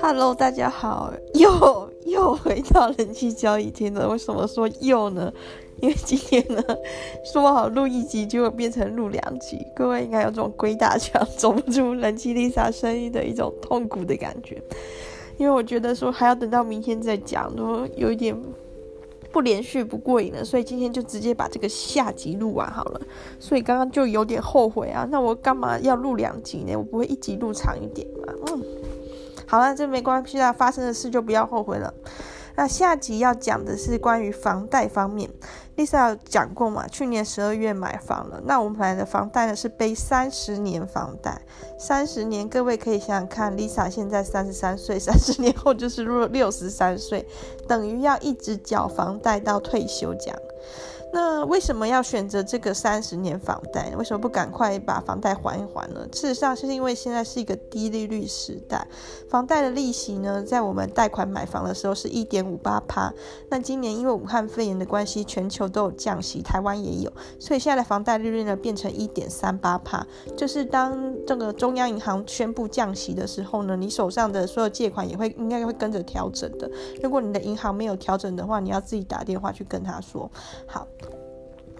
Hello，大家好，又又回到人气交易厅了。为什么说又呢？因为今天呢，说好录一集，就会变成录两集。各位应该有这种鬼打墙走不出人气 Lisa 生意的一种痛苦的感觉。因为我觉得说还要等到明天再讲，都有一点不连续不过瘾了，所以今天就直接把这个下集录完好了。所以刚刚就有点后悔啊，那我干嘛要录两集呢？我不会一集录长一点嘛？嗯。好了，这没关系啦，发生的事就不要后悔了。那下集要讲的是关于房贷方面，Lisa 有讲过嘛？去年十二月买房了，那我们买的房贷呢是背三十年房贷，三十年，各位可以想想看，Lisa 现在三十三岁，三十年后就是六十三岁，等于要一直缴房贷到退休这样。那为什么要选择这个三十年房贷？为什么不赶快把房贷还一还呢？事实上，是因为现在是一个低利率时代，房贷的利息呢，在我们贷款买房的时候是一点五八趴。那今年因为武汉肺炎的关系，全球都有降息，台湾也有，所以现在的房贷利率呢变成一点三八趴。就是当这个中央银行宣布降息的时候呢，你手上的所有借款也会应该会跟着调整的。如果你的银行没有调整的话，你要自己打电话去跟他说。好。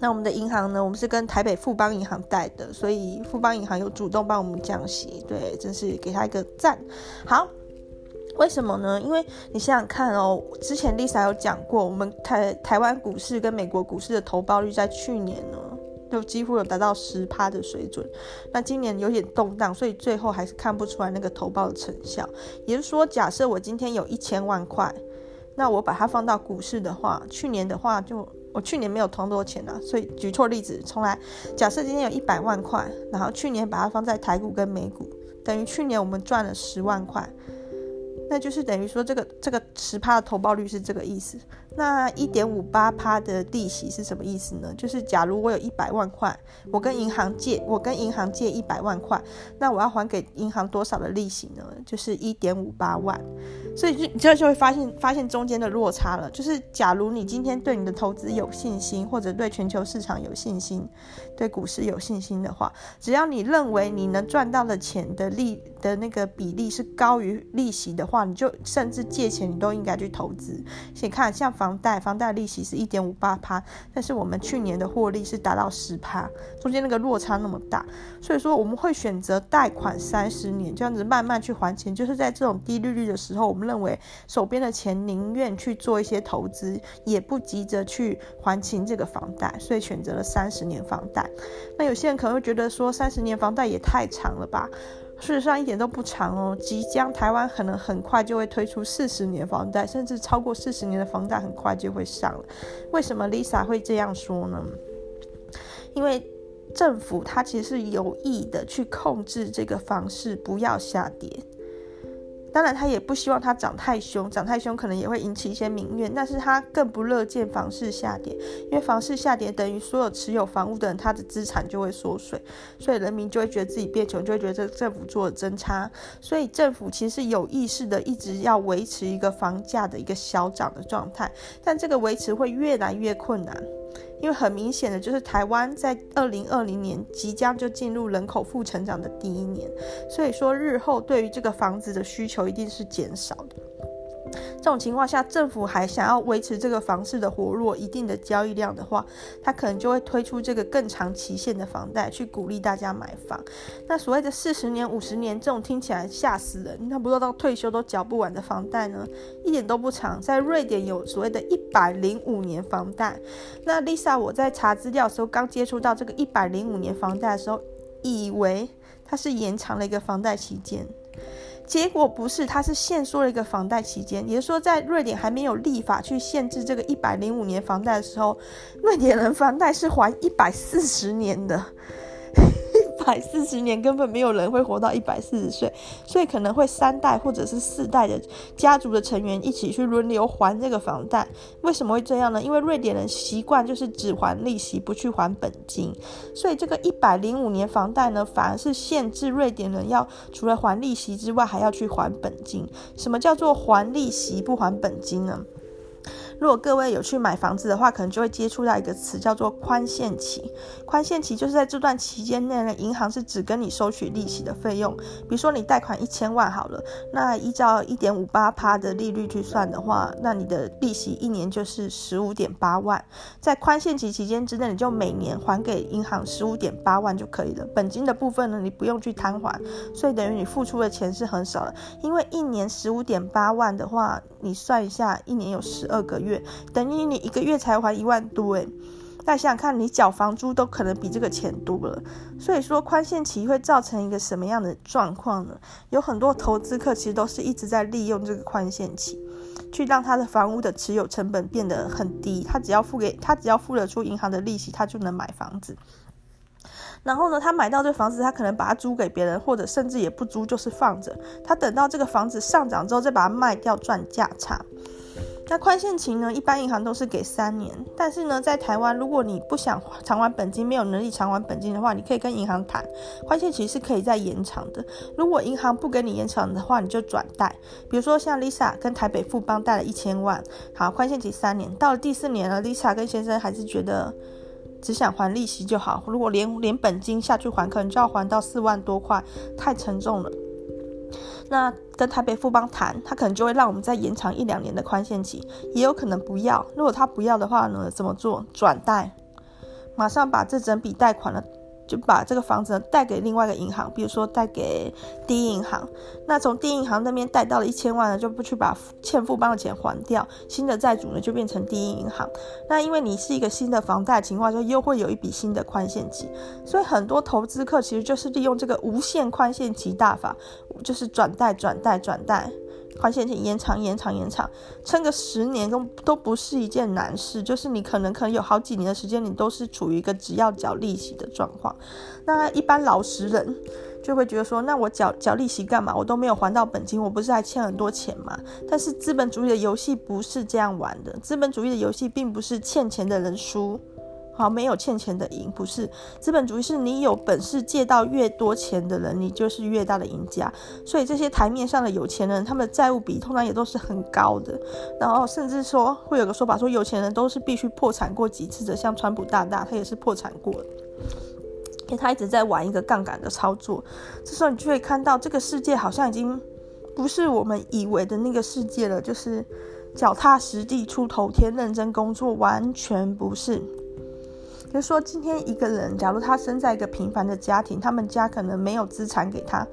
那我们的银行呢？我们是跟台北富邦银行贷的，所以富邦银行有主动帮我们降息，对，真是给他一个赞。好，为什么呢？因为你想想看哦，之前 Lisa 有讲过，我们台台湾股市跟美国股市的投报率在去年呢，就几乎有达到十趴的水准。那今年有点动荡，所以最后还是看不出来那个投报的成效。也就是说，假设我今天有一千万块，那我把它放到股市的话，去年的话就。我去年没有投多钱啊，所以举错例子，从来。假设今天有一百万块，然后去年把它放在台股跟美股，等于去年我们赚了十万块。那就是等于说，这个这个十趴的投报率是这个意思。那一点五八趴的利息是什么意思呢？就是假如我有一百万块，我跟银行借，我跟银行借一百万块，那我要还给银行多少的利息呢？就是一点五八万。所以就你这就会发现发现中间的落差了。就是假如你今天对你的投资有信心，或者对全球市场有信心，对股市有信心的话，只要你认为你能赚到的钱的利的那个比例是高于利息的话，你就甚至借钱你都应该去投资。先看像房贷，房贷利息是一点五八趴，但是我们去年的获利是达到十趴，中间那个落差那么大，所以说我们会选择贷款三十年，这样子慢慢去还钱。就是在这种低利率的时候，我们。认为手边的钱宁愿去做一些投资，也不急着去还清这个房贷，所以选择了三十年房贷。那有些人可能会觉得说，三十年房贷也太长了吧？事实上一点都不长哦。即将台湾可能很快就会推出四十年房贷，甚至超过四十年的房贷很快就会上了。为什么 Lisa 会这样说呢？因为政府它其实是有意的去控制这个房市不要下跌。当然，他也不希望它涨太凶，涨太凶可能也会引起一些民怨。但是他更不乐见房市下跌，因为房市下跌等于所有持有房屋的人，他的资产就会缩水，所以人民就会觉得自己变穷，就会觉得这政府做的真差。所以政府其实有意识的一直要维持一个房价的一个小涨的状态，但这个维持会越来越困难。因为很明显的就是台湾在二零二零年即将就进入人口负成长的第一年，所以说日后对于这个房子的需求一定是减少的。这种情况下，政府还想要维持这个房市的活络、一定的交易量的话，他可能就会推出这个更长期限的房贷，去鼓励大家买房。那所谓的四十年、五十年这种听起来吓死人，那不知道到退休都缴不完的房贷呢，一点都不长。在瑞典有所谓的一百零五年房贷。那 Lisa 我在查资料的时候，刚接触到这个一百零五年房贷的时候，以为它是延长了一个房贷期间。结果不是，他是限缩了一个房贷期间，也就是说，在瑞典还没有立法去限制这个一百零五年房贷的时候，瑞典人房贷是还一百四十年的。百四十年根本没有人会活到一百四十岁，所以可能会三代或者是四代的家族的成员一起去轮流还这个房贷。为什么会这样呢？因为瑞典人习惯就是只还利息，不去还本金，所以这个一百零五年房贷呢，反而是限制瑞典人要除了还利息之外，还要去还本金。什么叫做还利息不还本金呢？如果各位有去买房子的话，可能就会接触到一个词叫做宽限期。宽限期就是在这段期间内呢，银行是只跟你收取利息的费用。比如说你贷款一千万好了，那依照一点五八趴的利率去算的话，那你的利息一年就是十五点八万。在宽限期期间之内，你就每年还给银行十五点八万就可以了。本金的部分呢，你不用去摊还，所以等于你付出的钱是很少的。因为一年十五点八万的话，你算一下，一年有十二个月，等于你一个月才还一万多诶。那想想看，你缴房租都可能比这个钱多了。所以说，宽限期会造成一个什么样的状况呢？有很多投资客其实都是一直在利用这个宽限期，去让他的房屋的持有成本变得很低。他只要付给他只要付得出银行的利息，他就能买房子。然后呢，他买到这房子，他可能把它租给别人，或者甚至也不租，就是放着。他等到这个房子上涨之后，再把它卖掉赚价差。那宽限期呢，一般银行都是给三年。但是呢，在台湾，如果你不想偿还本金，没有能力偿还本金的话，你可以跟银行谈，宽限期是可以再延长的。如果银行不给你延长的话，你就转贷。比如说像 Lisa 跟台北富邦贷了一千万，好，宽限期三年，到了第四年了，Lisa 跟先生还是觉得。只想还利息就好，如果连连本金下去还，可能就要还到四万多块，太沉重了。那跟台北富邦谈，他可能就会让我们再延长一两年的宽限期，也有可能不要。如果他不要的话呢，怎么做？转贷，马上把这整笔贷款呢。就把这个房子呢贷给另外一个银行，比如说贷给第一银行。那从第一银行那边贷到了一千万呢，就不去把欠富邦的钱还掉，新的债主呢就变成第一银行。那因为你是一个新的房贷情况下，又会有一笔新的宽限期，所以很多投资客其实就是利用这个无限宽限期大法，就是转贷、转贷、转贷。还钱期延长、延长、延长，撑个十年都都不是一件难事。就是你可能可能有好几年的时间，你都是处于一个只要缴利息的状况。那一般老实人就会觉得说，那我缴缴利息干嘛？我都没有还到本金，我不是还欠很多钱吗？但是资本主义的游戏不是这样玩的，资本主义的游戏并不是欠钱的人输。好，没有欠钱的赢，不是资本主义，是你有本事借到越多钱的人，你就是越大的赢家。所以这些台面上的有钱人，他们的债务比通常也都是很高的。然后甚至说会有个说法说，有钱人都是必须破产过几次的，像川普大大，他也是破产过的，因为他一直在玩一个杠杆的操作。这时候你就会看到，这个世界好像已经不是我们以为的那个世界了，就是脚踏实地出头天，认真工作，完全不是。比如说，今天一个人，假如他生在一个平凡的家庭，他们家可能没有资产给他。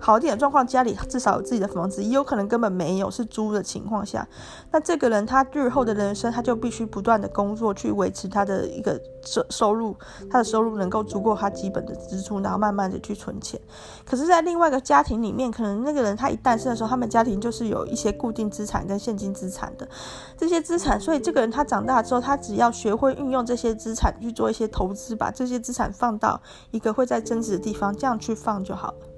好一点的状况，家里至少有自己的房子，也有可能根本没有，是租的情况下，那这个人他日后的人生，他就必须不断的工作去维持他的一个收收入，他的收入能够足够他基本的支出，然后慢慢的去存钱。可是，在另外一个家庭里面，可能那个人他一诞生的时候，他们家庭就是有一些固定资产跟现金资产的这些资产，所以这个人他长大之后，他只要学会运用这些资产去做一些投资，把这些资产放到一个会在增值的地方，这样去放就好了。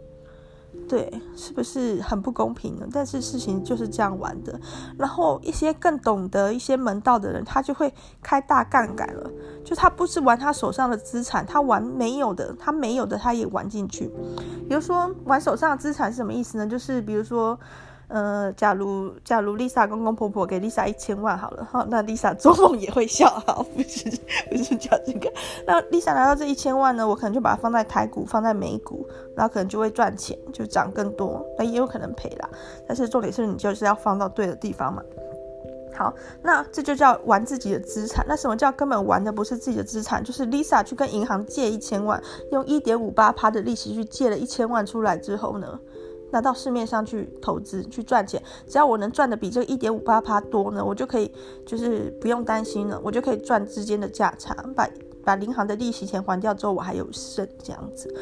对，是不是很不公平呢？但是事情就是这样玩的。然后一些更懂得一些门道的人，他就会开大杠杆了。就他不是玩他手上的资产，他玩没有的，他没有的他也玩进去。比如说玩手上的资产是什么意思呢？就是比如说。呃，假如假如 Lisa 公公婆婆给 Lisa 一千万好了哈，那 Lisa 做梦也会笑哈，不是不是讲这个。那 Lisa 拿到这一千万呢，我可能就把它放在台股，放在美股，然后可能就会赚钱，就涨更多，那也有可能赔啦。但是重点是你就是要放到对的地方嘛。好，那这就叫玩自己的资产。那什么叫根本玩的不是自己的资产？就是 Lisa 去跟银行借一千万，用一点五八趴的利息去借了一千万出来之后呢，拿到市面上去投资去赚钱，只要我能赚的比这个一点五八趴多呢，我就可以就是不用担心了，我就可以赚之间的价差，把把银行的利息钱还掉之后，我还有剩这样子。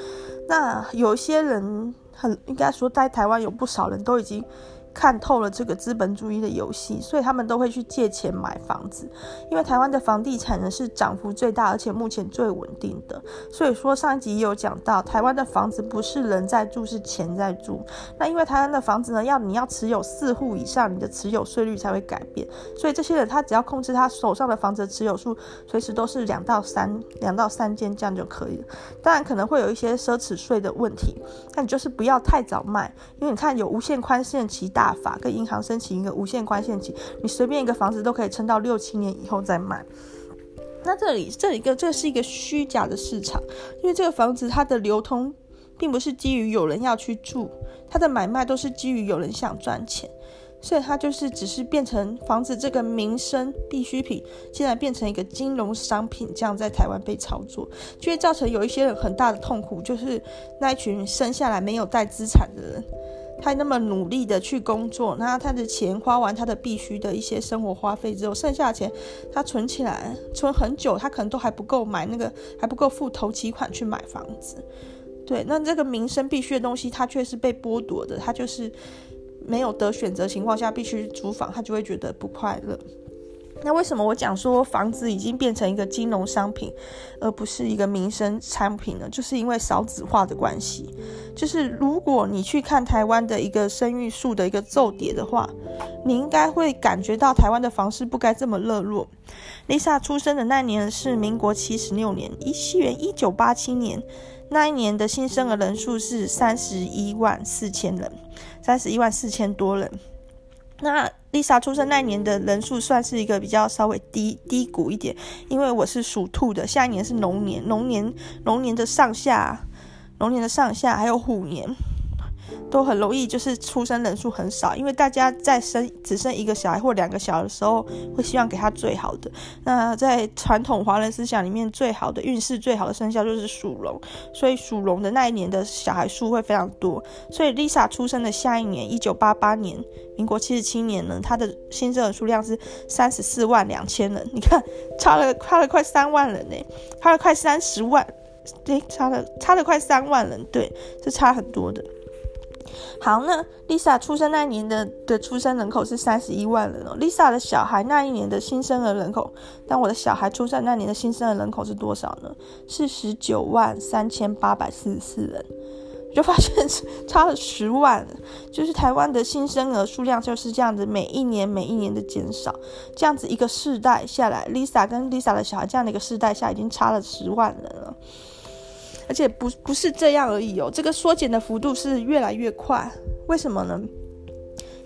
那有些人很应该说，在台湾有不少人都已经。看透了这个资本主义的游戏，所以他们都会去借钱买房子。因为台湾的房地产呢是涨幅最大，而且目前最稳定的。所以说上一集也有讲到，台湾的房子不是人在住，是钱在住。那因为台湾的房子呢，要你要持有四户以上，你的持有税率才会改变。所以这些人他只要控制他手上的房子的持有数，随时都是两到三两到三间这样就可以了。当然可能会有一些奢侈税的问题，但你就是不要太早卖，因为你看有无限宽限期大法，跟银行申请一个无限宽限期，你随便一个房子都可以撑到六七年以后再卖。那这里这一个这是一个虚假的市场，因为这个房子它的流通并不是基于有人要去住，它的买卖都是基于有人想赚钱。所以它就是只是变成房子这个民生必需品，现在变成一个金融商品，这样在台湾被操作，就会造成有一些人很大的痛苦，就是那一群生下来没有带资产的人，他那么努力的去工作，那他的钱花完他的必须的一些生活花费之后，剩下的钱他存起来，存很久，他可能都还不够买那个，还不够付头期款去买房子。对，那这个民生必须的东西，他却是被剥夺的，他就是。没有得选择情况下必须租房，他就会觉得不快乐。那为什么我讲说房子已经变成一个金融商品，而不是一个民生产品呢？就是因为少子化的关系。就是如果你去看台湾的一个生育数的一个骤跌的话，你应该会感觉到台湾的房市不该这么热络。Lisa 出生的那年是民国七十六年，一西元一九八七年。那一年的新生儿人数是三十一万四千人，三十一万四千多人。那 Lisa 出生那一年的人数算是一个比较稍微低低谷一点，因为我是属兔的，下一年是龙年，龙年龙年的上下，龙年的上下还有虎年。都很容易，就是出生人数很少，因为大家在生只生一个小孩或两个小孩的时候，会希望给他最好的。那在传统华人思想里面，最好的运势、最好的生肖就是属龙，所以属龙的那一年的小孩数会非常多。所以 Lisa 出生的下一年，一九八八年，民国七十七年呢，她的新生儿数量是三十四万两千人。你看，差了差了快三万人呢，差了快三十万，对，差了差了快三万人，对，是差很多的。好，那 Lisa 出生那一年的的出生人口是三十一万人哦。Lisa 的小孩那一年的新生儿人口，但我的小孩出生那年的新生儿人口是多少呢？是十九万三千八百四十四人，就发现差了十万，就是台湾的新生儿数量就是这样子，每一年每一年的减少，这样子一个世代下来，Lisa 跟 Lisa 的小孩这样的一个世代下，已经差了十万人了。而且不不是这样而已哦，这个缩减的幅度是越来越快。为什么呢？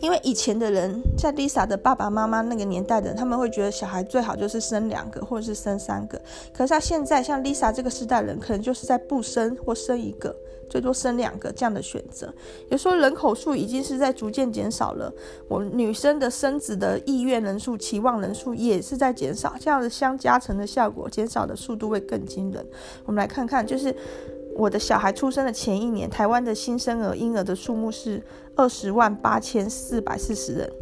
因为以前的人，在 Lisa 的爸爸妈妈那个年代的人，他们会觉得小孩最好就是生两个或者是生三个。可是他现在像 Lisa 这个时代人，可能就是在不生或生一个。最多生两个这样的选择，有时候人口数已经是在逐渐减少了。我女生的生子的意愿人数、期望人数也是在减少，这样的相加成的效果，减少的速度会更惊人。我们来看看，就是我的小孩出生的前一年，台湾的新生儿婴儿的数目是二十万八千四百四十人，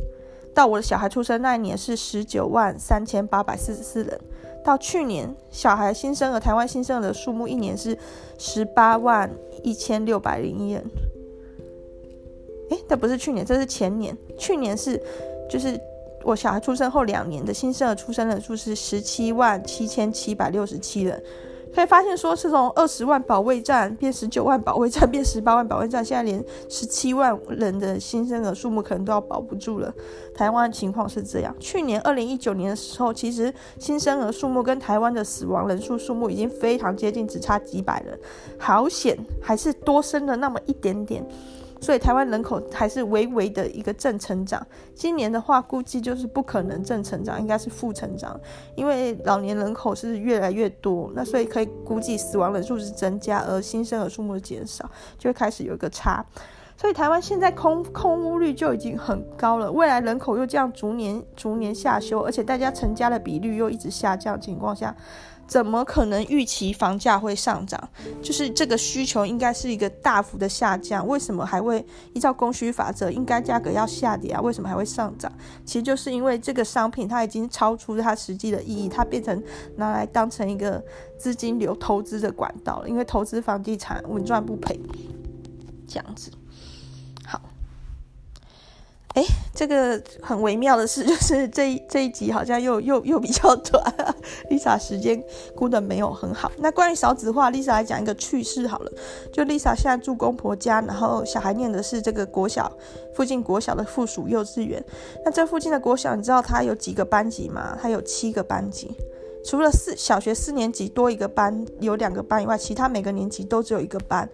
到我的小孩出生那一年是十九万三千八百四十四人。到去年，小孩新生儿，台湾新生儿的数目一年是十八万一千六百零一人。诶，这不是去年，这是前年。去年是，就是我小孩出生后两年的新生儿出生人数是十七万七千七百六十七人。可以发现，说是从二十万保卫战变十九万保卫战变十八万保卫战，现在连十七万人的新生儿数目可能都要保不住了。台湾的情况是这样，去年二零一九年的时候，其实新生儿数目跟台湾的死亡人数数目已经非常接近，只差几百人，好险还是多生了那么一点点。所以台湾人口还是微微的一个正成长，今年的话估计就是不可能正成长，应该是负成长，因为老年人口是越来越多，那所以可以估计死亡人数是增加，而新生儿数目减少，就会开始有一个差。所以台湾现在空空屋率就已经很高了，未来人口又这样逐年逐年下修，而且大家成家的比率又一直下降情况下。怎么可能预期房价会上涨？就是这个需求应该是一个大幅的下降，为什么还会依照供需法则，应该价格要下跌啊？为什么还会上涨？其实就是因为这个商品它已经超出它实际的意义，它变成拿来当成一个资金流投资的管道了。因为投资房地产稳赚不赔，这样子。哎，这个很微妙的事 就是这一这一集好像又又又比较短，Lisa 时间估得没有很好。那关于少子化，Lisa 来讲一个趣事好了。就 Lisa 现在住公婆家，然后小孩念的是这个国小附近国小的附属幼稚园。那这附近的国小，你知道它有几个班级吗？它有七个班级，除了四小学四年级多一个班有两个班以外，其他每个年级都只有一个班。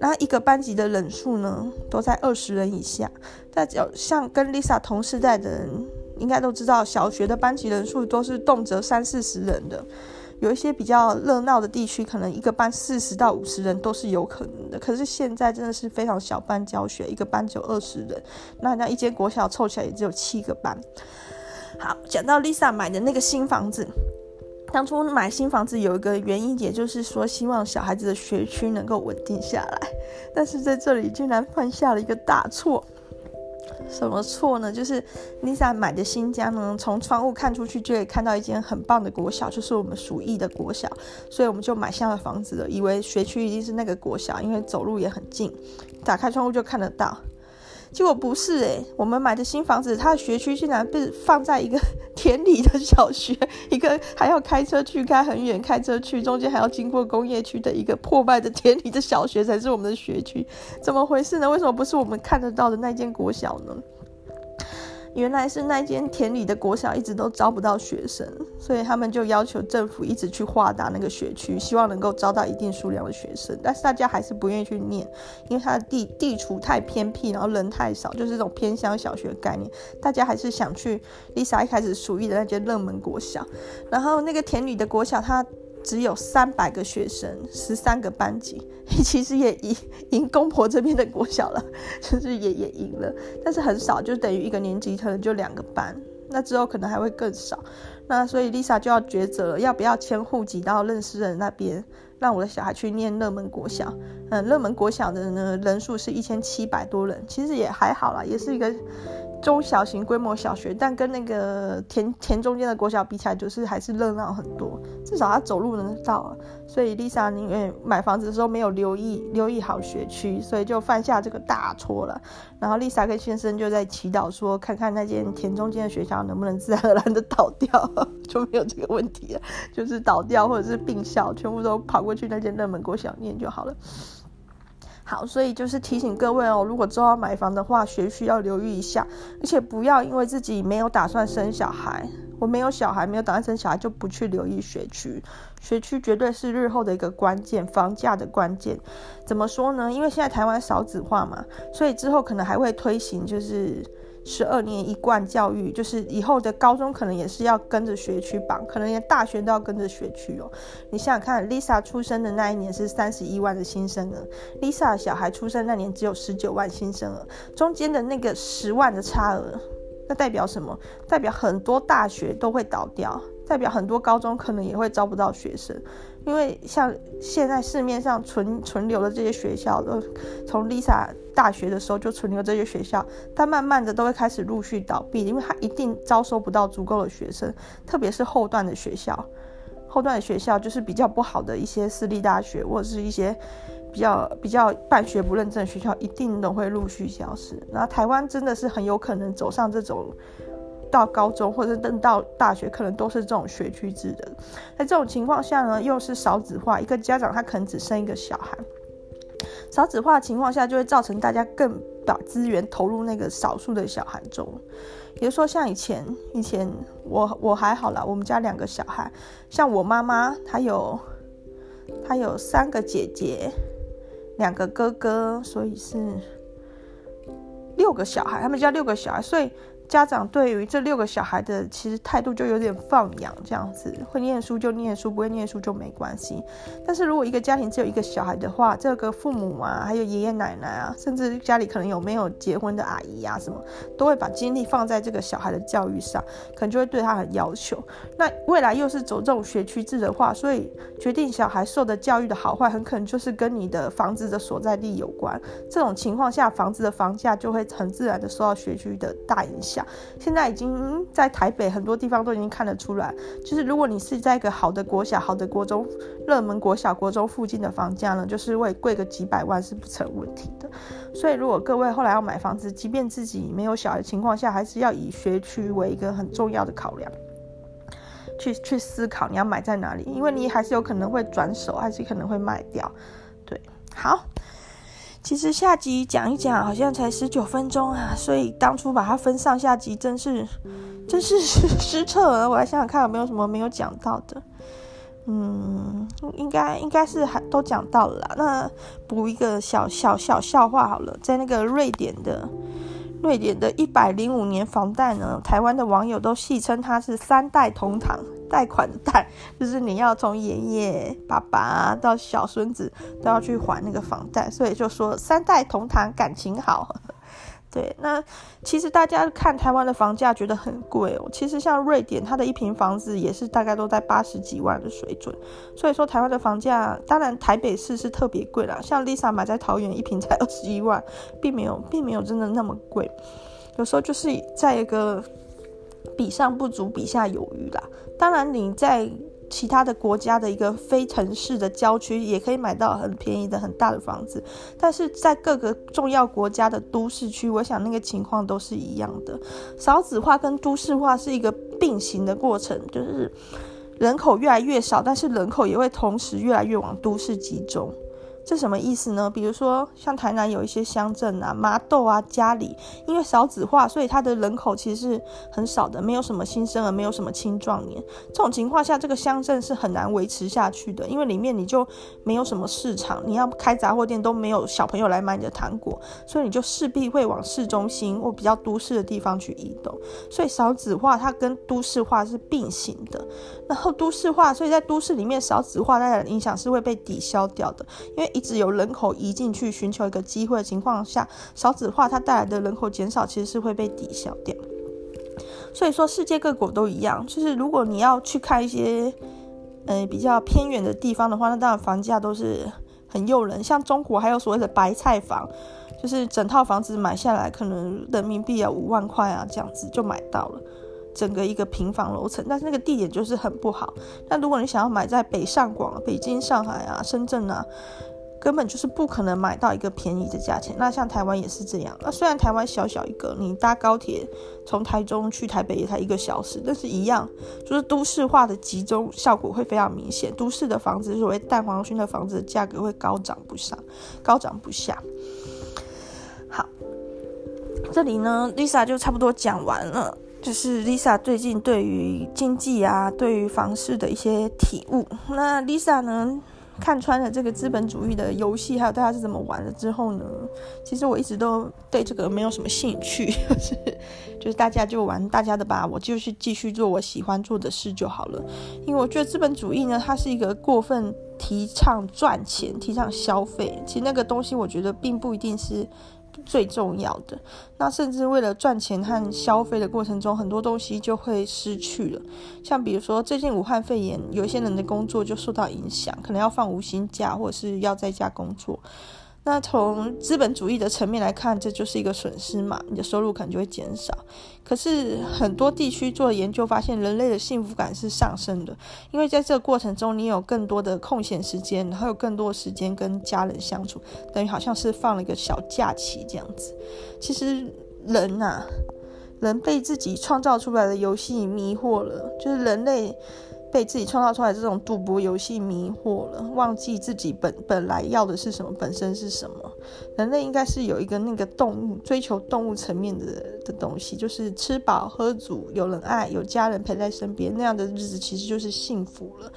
那一个班级的人数呢，都在二十人以下。在像跟 Lisa 同世代的人，应该都知道，小学的班级人数都是动辄三四十人的。有一些比较热闹的地区，可能一个班四十到五十人都是有可能的。可是现在真的是非常小班教学，一个班只有二十人，那那一间国小凑起来也只有七个班。好，讲到 Lisa 买的那个新房子，当初买新房子有一个原因，也就是说希望小孩子的学区能够稳定下来，但是在这里竟然犯下了一个大错。什么错呢？就是 Lisa 买的新家呢，从窗户看出去就可以看到一间很棒的国小，就是我们属意的国小，所以我们就买下了房子了，以为学区一定是那个国小，因为走路也很近，打开窗户就看得到。结果不是诶、我们买的新房子，它的学区竟然被放在一个 田里的小学，一个还要开车去，开很远，开车去，中间还要经过工业区的一个破败的田里的小学才是我们的学区，怎么回事呢？为什么不是我们看得到的那间国小呢？原来是那间田里的国小一直都招不到学生，所以他们就要求政府一直去扩大那个学区，希望能够招到一定数量的学生。但是大家还是不愿意去念，因为它的地地处太偏僻，然后人太少，就是这种偏乡小学概念。大家还是想去 Lisa 一开始属意的那间热门国小。然后那个田里的国小，它只有三百个学生，十三个班级，其实也赢赢公婆这边的国小了，就是也也赢了，但是很少，就等于一个年级可能就两个班，那之后可能还会更少。那所以 Lisa 就要抉择，要不要迁户籍到认识人那边，让我的小孩去念热门国小。嗯，热门国小的呢，人数是一千七百多人，其实也还好啦，也是一个。中小型规模小学，但跟那个田田中间的国小比起来，就是还是热闹很多。至少他走路能到啊。所以 Lisa 宁愿买房子的时候没有留意留意好学区，所以就犯下这个大错了。然后 Lisa 跟先生就在祈祷说，看看那间田中间的学校能不能自然而然的倒掉，就没有这个问题了。就是倒掉或者是并校，全部都跑过去那间热门国小念就好了。好，所以就是提醒各位哦，如果之后要买房的话，学区要留意一下，而且不要因为自己没有打算生小孩，我没有小孩，没有打算生小孩就不去留意学区，学区绝对是日后的一个关键，房价的关键。怎么说呢？因为现在台湾少子化嘛，所以之后可能还会推行就是。十二年一贯教育，就是以后的高中可能也是要跟着学区榜，可能连大学都要跟着学区哦。你想想看，Lisa 出生的那一年是三十一万的新生儿，Lisa 小孩出生那年只有十九万新生儿，中间的那个十万的差额，那代表什么？代表很多大学都会倒掉，代表很多高中可能也会招不到学生。因为像现在市面上存存留的这些学校，都从 Lisa 大学的时候就存留这些学校，但慢慢的都会开始陆续倒闭，因为它一定招收不到足够的学生，特别是后段的学校，后段的学校就是比较不好的一些私立大学或者是一些比较比较办学不认证的学校，一定都会陆续消失。然后台湾真的是很有可能走上这种。到高中或者等到大学，可能都是这种学区制的。在这种情况下呢，又是少子化，一个家长他可能只生一个小孩。少子化的情况下，就会造成大家更把资源投入那个少数的小孩中。比如说像以前，以前我我还好啦，我们家两个小孩，像我妈妈，她有她有三个姐姐，两个哥哥，所以是六个小孩。他们家六个小孩，所以。家长对于这六个小孩的其实态度就有点放养这样子，会念书就念书，不会念书就没关系。但是如果一个家庭只有一个小孩的话，这个父母啊，还有爷爷奶奶啊，甚至家里可能有没有结婚的阿姨啊，什么都会把精力放在这个小孩的教育上，可能就会对他很要求。那未来又是走这种学区制的话，所以决定小孩受的教育的好坏，很可能就是跟你的房子的所在地有关。这种情况下，房子的房价就会很自然的受到学区的大影响。现在已经在台北很多地方都已经看得出来，就是如果你是在一个好的国小、好的国中、热门国小、国中附近的房价呢，就是会贵个几百万是不成问题的。所以如果各位后来要买房子，即便自己没有小孩的情况下，还是要以学区为一个很重要的考量，去去思考你要买在哪里，因为你还是有可能会转手，还是可能会卖掉。对，好。其实下集讲一讲，好像才十九分钟啊，所以当初把它分上下集，真是，真是 失策了。我来想想看有没有什么没有讲到的。嗯，应该应该是还都讲到了啦。那补一个小小小笑话好了，在那个瑞典的瑞典的一百零五年房贷呢，台湾的网友都戏称它是三代同堂，贷款的贷就是你要从爷爷、爸爸到小孙子都要去还那个房贷，所以就说三代同堂感情好。对，那其实大家看台湾的房价觉得很贵哦。其实像瑞典，它的一平房子也是大概都在八十几万的水准。所以说台湾的房价，当然台北市是特别贵啦。像 Lisa 买在桃园一平才二十一万，并没有，并没有真的那么贵。有时候就是在一个比上不足，比下有余啦。当然你在。其他的国家的一个非城市的郊区也可以买到很便宜的很大的房子，但是在各个重要国家的都市区，我想那个情况都是一样的。少子化跟都市化是一个并行的过程，就是人口越来越少，但是人口也会同时越来越往都市集中。这什么意思呢？比如说，像台南有一些乡镇啊，麻豆啊、家里，因为少子化，所以它的人口其实是很少的，没有什么新生儿，没有什么青壮年。这种情况下，这个乡镇是很难维持下去的，因为里面你就没有什么市场，你要开杂货店都没有小朋友来买你的糖果，所以你就势必会往市中心或比较都市的地方去移动。所以少子化它跟都市化是并行的。然后都市化，所以在都市里面少子化带来的影响是会被抵消掉的，因为一直有人口移进去寻求一个机会的情况下，少子化它带来的人口减少其实是会被抵消掉。所以说，世界各国都一样，就是如果你要去看一些，呃，比较偏远的地方的话，那当然房价都是很诱人。像中国还有所谓的白菜房，就是整套房子买下来可能人民币要五万块啊，这样子就买到了。整个一个平房楼层，但是那个地点就是很不好。那如果你想要买在北上广、北京、上海啊、深圳啊，根本就是不可能买到一个便宜的价钱。那像台湾也是这样。那虽然台湾小小一个，你搭高铁从台中去台北也才一个小时，但是一样，就是都市化的集中效果会非常明显。都市的房子，所谓蛋黄区的房子价格会高涨不上，高涨不下。好，这里呢，Lisa 就差不多讲完了。就是 Lisa 最近对于经济啊，对于房市的一些体悟。那 Lisa 呢，看穿了这个资本主义的游戏，还有大家是怎么玩了之后呢，其实我一直都对这个没有什么兴趣，就 是就是大家就玩大家的吧，我就是继续做我喜欢做的事就好了。因为我觉得资本主义呢，它是一个过分提倡赚钱、提倡消费，其实那个东西我觉得并不一定是。最重要的，那甚至为了赚钱和消费的过程中，很多东西就会失去了。像比如说，最近武汉肺炎，有些人的工作就受到影响，可能要放无薪假，或者是要在家工作。那从资本主义的层面来看，这就是一个损失嘛，你的收入可能就会减少。可是很多地区做研究发现，人类的幸福感是上升的，因为在这个过程中，你有更多的空闲时间，然后有更多时间跟家人相处，等于好像是放了一个小假期这样子。其实人呐、啊，人被自己创造出来的游戏迷惑了，就是人类。被自己创造出来这种赌博游戏迷惑了，忘记自己本本来要的是什么，本身是什么。人类应该是有一个那个动物追求动物层面的的东西，就是吃饱喝足，有人爱，有家人陪在身边，那样的日子其实就是幸福了。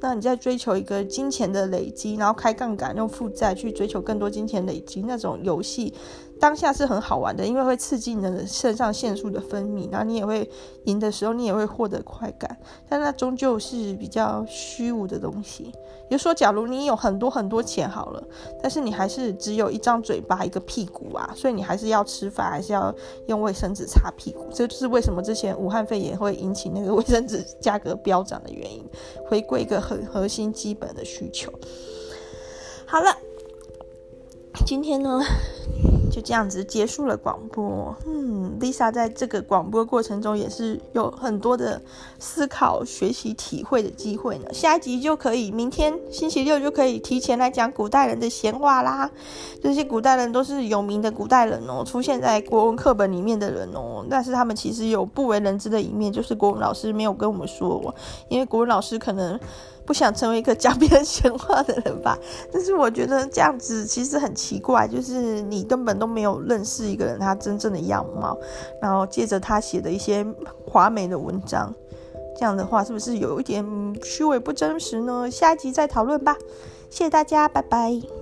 那你在追求一个金钱的累积，然后开杠杆用负债去追求更多金钱累积，那种游戏。当下是很好玩的，因为会刺激你的肾上腺素的分泌，然后你也会赢的时候，你也会获得快感。但那终究是比较虚无的东西。比如说，假如你有很多很多钱好了，但是你还是只有一张嘴巴、一个屁股啊，所以你还是要吃饭，还是要用卫生纸擦屁股。这就是为什么之前武汉肺炎会引起那个卫生纸价格飙涨的原因。回归一个很核心基本的需求。好了，今天呢，就这样子结束了广播。嗯，Lisa 在这个广播过程中也是有很多的思考、学习、体会的机会呢。下一集就可以，明天星期六就可以提前来讲古代人的闲话啦。这些古代人都是有名的古代人哦，出现在国文课本里面的人哦。但是他们其实有不为人知的一面，就是国文老师没有跟我们说哦，因为国文老师可能。不想成为一个讲别人闲话的人吧，但是我觉得这样子其实很奇怪，就是你根本都没有认识一个人他真正的样貌，然后借着他写的一些华美的文章，这样的话是不是有一点虚伪不真实呢？下一集再讨论吧。谢谢大家，拜拜。